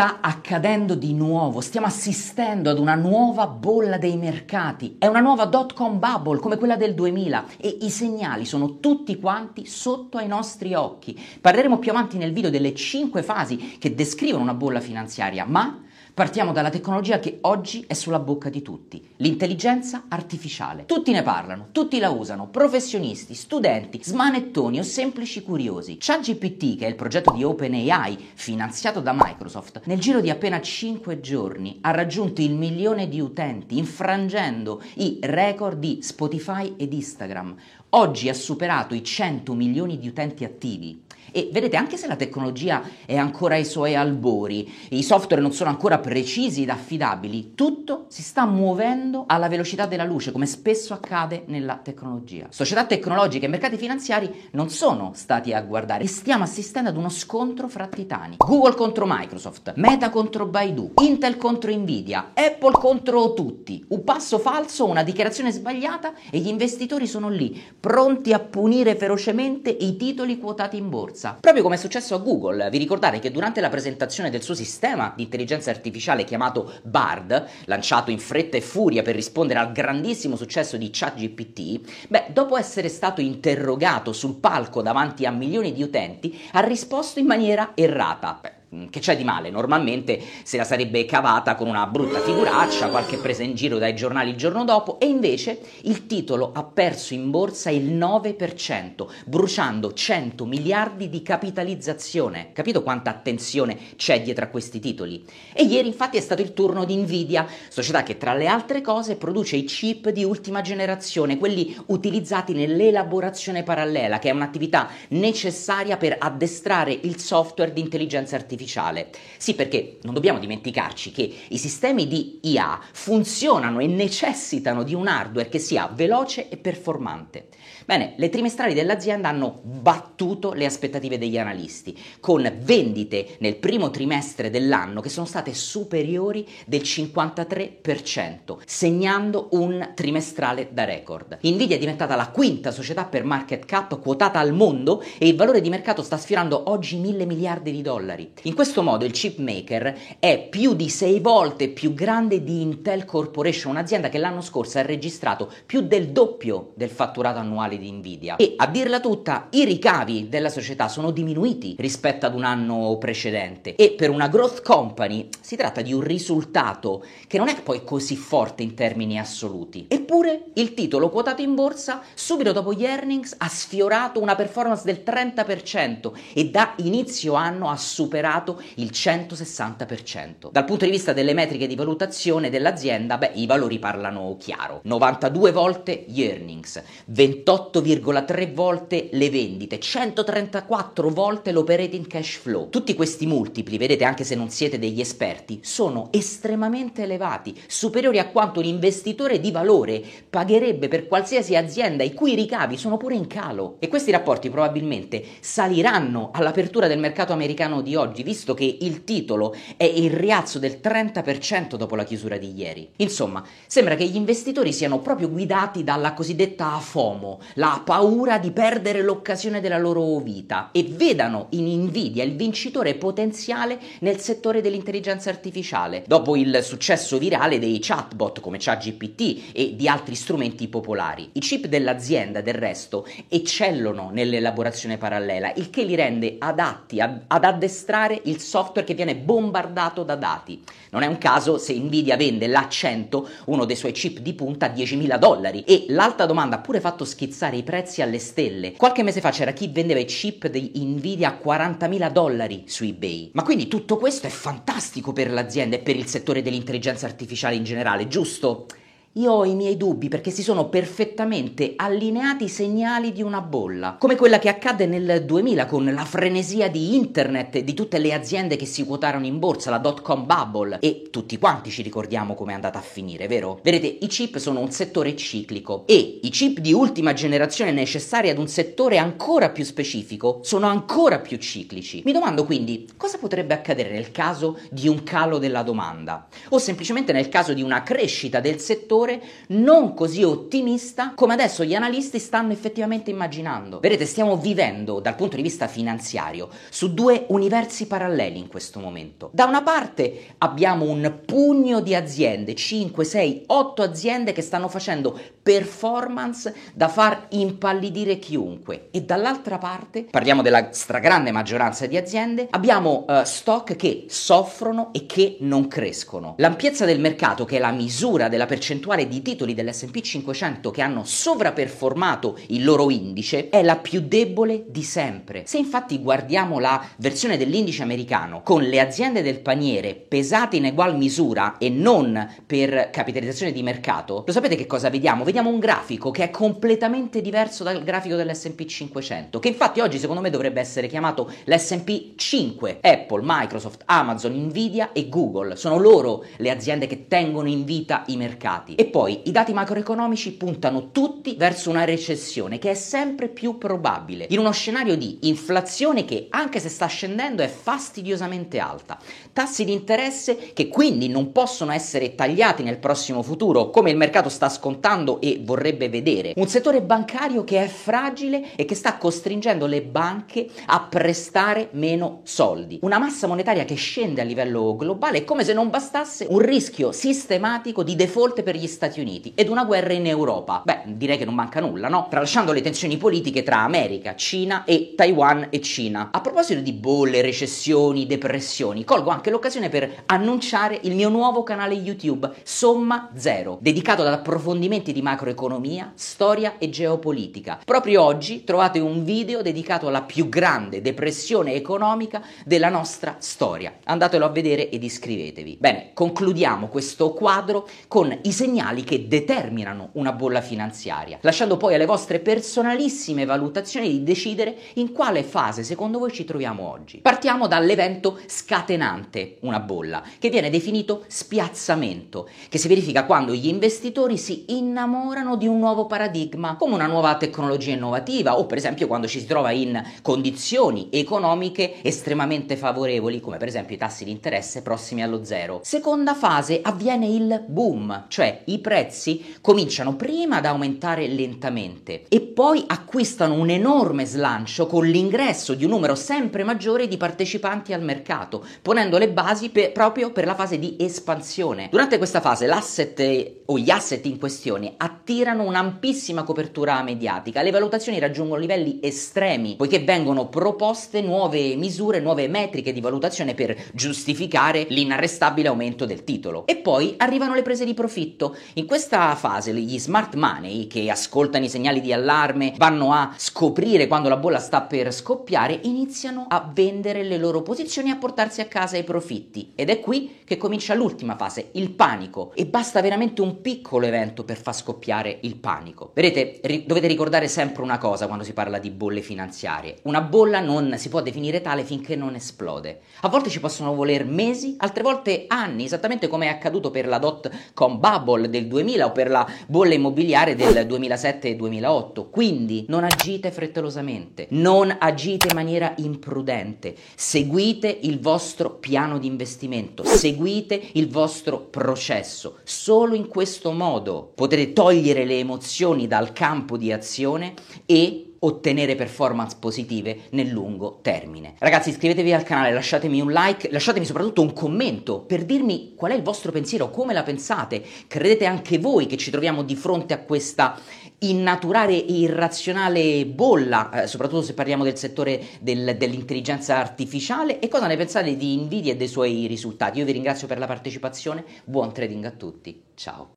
Sta accadendo di nuovo, stiamo assistendo ad una nuova bolla dei mercati, è una nuova dot com bubble come quella del 2000 e i segnali sono tutti quanti sotto ai nostri occhi. Parleremo più avanti nel video delle 5 fasi che descrivono una bolla finanziaria, ma Partiamo dalla tecnologia che oggi è sulla bocca di tutti, l'intelligenza artificiale. Tutti ne parlano, tutti la usano, professionisti, studenti, smanettoni o semplici curiosi. ChatGPT, che è il progetto di OpenAI finanziato da Microsoft, nel giro di appena 5 giorni ha raggiunto il milione di utenti, infrangendo i record di Spotify ed Instagram. Oggi ha superato i 100 milioni di utenti attivi. E vedete, anche se la tecnologia è ancora ai suoi albori, i software non sono ancora precisi ed affidabili, tutto si sta muovendo alla velocità della luce, come spesso accade nella tecnologia. Società tecnologiche e mercati finanziari non sono stati a guardare e stiamo assistendo ad uno scontro fra titani. Google contro Microsoft, Meta contro Baidu, Intel contro Nvidia, Apple contro tutti. Un passo falso, una dichiarazione sbagliata e gli investitori sono lì, pronti a punire ferocemente i titoli quotati in borsa forza. Proprio come è successo a Google, vi ricordate che durante la presentazione del suo sistema di intelligenza artificiale chiamato Bard, lanciato in fretta e furia per rispondere al grandissimo successo di ChatGPT, beh, dopo essere stato interrogato sul palco davanti a milioni di utenti, ha risposto in maniera errata. Beh, che c'è di male? Normalmente se la sarebbe cavata con una brutta figuraccia, qualche presa in giro dai giornali il giorno dopo, e invece il titolo ha perso in borsa il 9%, bruciando 100 miliardi di capitalizzazione. Capito quanta attenzione c'è dietro a questi titoli? E ieri infatti è stato il turno di Nvidia, società che tra le altre cose produce i chip di ultima generazione, quelli utilizzati nell'elaborazione parallela, che è un'attività necessaria per addestrare il software di intelligenza artificiale artificiale. Sì, perché non dobbiamo dimenticarci che i sistemi di IA funzionano e necessitano di un hardware che sia veloce e performante. Bene, le trimestrali dell'azienda hanno battuto le aspettative degli analisti, con vendite nel primo trimestre dell'anno che sono state superiori del 53%, segnando un trimestrale da record. Nvidia è diventata la quinta società per market cap quotata al mondo e il valore di mercato sta sfiorando oggi mille miliardi di dollari. In questo modo il chip maker è più di sei volte più grande di Intel Corporation, un'azienda che l'anno scorso ha registrato più del doppio del fatturato annuale di Nvidia. E a dirla tutta, i ricavi della società sono diminuiti rispetto ad un anno precedente e per una growth company si tratta di un risultato che non è poi così forte in termini assoluti. Eppure il titolo quotato in borsa subito dopo gli earnings ha sfiorato una performance del 30% e da inizio anno ha superato superato il 160%. Dal punto di vista delle metriche di valutazione dell'azienda, beh, i valori parlano chiaro. 92 volte gli earnings, 28,3 volte le vendite, 134 volte l'operating cash flow. Tutti questi multipli, vedete anche se non siete degli esperti, sono estremamente elevati, superiori a quanto un investitore di valore pagherebbe per qualsiasi azienda i cui ricavi sono pure in calo. E questi rapporti probabilmente saliranno all'apertura del mercato americano di oggi, visto che il titolo è il rialzo del 30% dopo la chiusura di ieri. Insomma, sembra che gli investitori siano proprio guidati dalla cosiddetta FOMO, la paura di perdere l'occasione della loro vita, e vedano in Nvidia il vincitore potenziale nel settore dell'intelligenza artificiale, dopo il successo virale dei chatbot come ChatGPT e di altri strumenti popolari. I chip dell'azienda, del resto, eccellono nell'elaborazione parallela, il che li rende adatti ad, ad addestrare il software che viene bombardato da dati. Non è un caso se Nvidia vende l'A100, uno dei suoi chip di punta, a 10.000 dollari e l'alta domanda ha pure fatto schizzare i prezzi alle stelle. Qualche mese fa c'era chi vendeva i chip di Nvidia a 40.000 dollari su eBay. Ma quindi tutto questo è fantastico per l'azienda e per il settore dell'intelligenza artificiale in generale, giusto? Io ho i miei dubbi perché si sono perfettamente allineati i segnali di una bolla, come quella che accadde nel 2000 con la frenesia di internet di tutte le aziende che si quotarono in borsa, la dot com bubble, e tutti quanti ci ricordiamo come è andata a finire, vero? Vedete, i chip sono un settore ciclico e i chip di ultima generazione necessari ad un settore ancora più specifico sono ancora più ciclici. Mi domando quindi cosa potrebbe accadere nel caso di un calo della domanda o semplicemente nel caso di una crescita del settore settore non così ottimista come adesso gli analisti stanno effettivamente immaginando. Vedete, stiamo vivendo dal punto di vista finanziario su due universi paralleli in questo momento. Da una parte abbiamo un pugno di aziende, 5, 6, 8 aziende che stanno facendo performance da far impallidire chiunque e dall'altra parte, parliamo della stragrande maggioranza di aziende, abbiamo uh, stock che soffrono e che non crescono. L'ampiezza del mercato, che è la misura della percentuale di titoli dell'S&P 500 che hanno sovraperformato il loro indice, è la più debole di sempre. Se infatti guardiamo la versione dell'indice americano con le aziende del paniere pesate in egual misura e non per capitalizzazione di mercato, lo sapete che cosa vediamo? Vediamo un grafico che è completamente diverso dal grafico dell'S&P 500, che infatti oggi secondo me dovrebbe essere chiamato l'S&P 5. Apple, Microsoft, Amazon, Nvidia e Google sono loro le aziende che tengono in vita i mercati. E poi i dati macroeconomici puntano tutti verso una recessione che è sempre più probabile in uno scenario di inflazione che anche se sta scendendo è fastidiosamente alta, tassi di interesse che quindi non possono essere tagliati nel prossimo futuro come il mercato sta scontando e vorrebbe vedere, un settore bancario che è fragile e che sta costringendo le banche a prestare meno soldi, una massa monetaria che scende a livello globale come se non bastasse un rischio sistematico di default per gli Stati Uniti ed una guerra in Europa. Beh, direi che non manca nulla, no? Tralasciando le tensioni politiche tra America, Cina e Taiwan e Cina. A proposito di bolle, recessioni, depressioni, colgo anche l'occasione per annunciare il mio nuovo canale YouTube Somma Zero, dedicato ad approfondimenti di macroeconomia, storia e geopolitica. Proprio oggi trovate un video dedicato alla più grande depressione economica della nostra storia. Andatelo a vedere ed iscrivetevi. Bene, concludiamo questo quadro con i segnali che determinano una bolla finanziaria, lasciando poi alle vostre personalissime valutazioni di decidere in quale fase secondo voi ci troviamo oggi. Partiamo dall'evento scatenante una bolla, che viene definito spiazzamento, che si verifica quando gli investitori si innamorano di un nuovo paradigma, come una nuova tecnologia innovativa o per esempio quando ci si trova in condizioni economiche estremamente favorevoli, come per esempio i tassi di interesse prossimi allo zero. Seconda fase avviene il boom, cioè i prezzi cominciano prima ad aumentare lentamente e poi acquistano un enorme slancio con l'ingresso di un numero sempre maggiore di partecipanti al mercato, ponendo le basi per, proprio per la fase di espansione. Durante questa fase l'asset o gli asset in questione attirano un'ampissima copertura mediatica, le valutazioni raggiungono livelli estremi poiché vengono proposte nuove misure, nuove metriche di valutazione per giustificare l'inarrestabile aumento del titolo. E poi arrivano le prese di profitto. In questa fase gli smart money che ascoltano i segnali di allarme, vanno a scoprire quando la bolla sta per scoppiare, iniziano a vendere le loro posizioni e a portarsi a casa i profitti. Ed è qui che comincia l'ultima fase, il panico. E basta veramente un piccolo evento per far scoppiare il panico. Vedete, ri- dovete ricordare sempre una cosa quando si parla di bolle finanziarie. Una bolla non si può definire tale finché non esplode. A volte ci possono voler mesi, altre volte anni, esattamente come è accaduto per la dot com bubble del 2000 o per la bolla immobiliare del 2007 e 2008. Quindi non agite frettolosamente, non agite in maniera imprudente, seguite il vostro piano di investimento, seguite il vostro processo. Solo in questo modo potete togliere le emozioni dal campo di azione e ottenere performance positive nel lungo termine. Ragazzi, iscrivetevi al canale, lasciatemi un like, lasciatemi soprattutto un commento per dirmi qual è il vostro pensiero, come la pensate. Credete anche voi che ci troviamo di fronte a questa innaturale e irrazionale bolla, eh, soprattutto se parliamo del settore del, dell'intelligenza artificiale e cosa ne pensate di Nvidia e dei suoi risultati. Io vi ringrazio per la partecipazione, buon trading a tutti, ciao.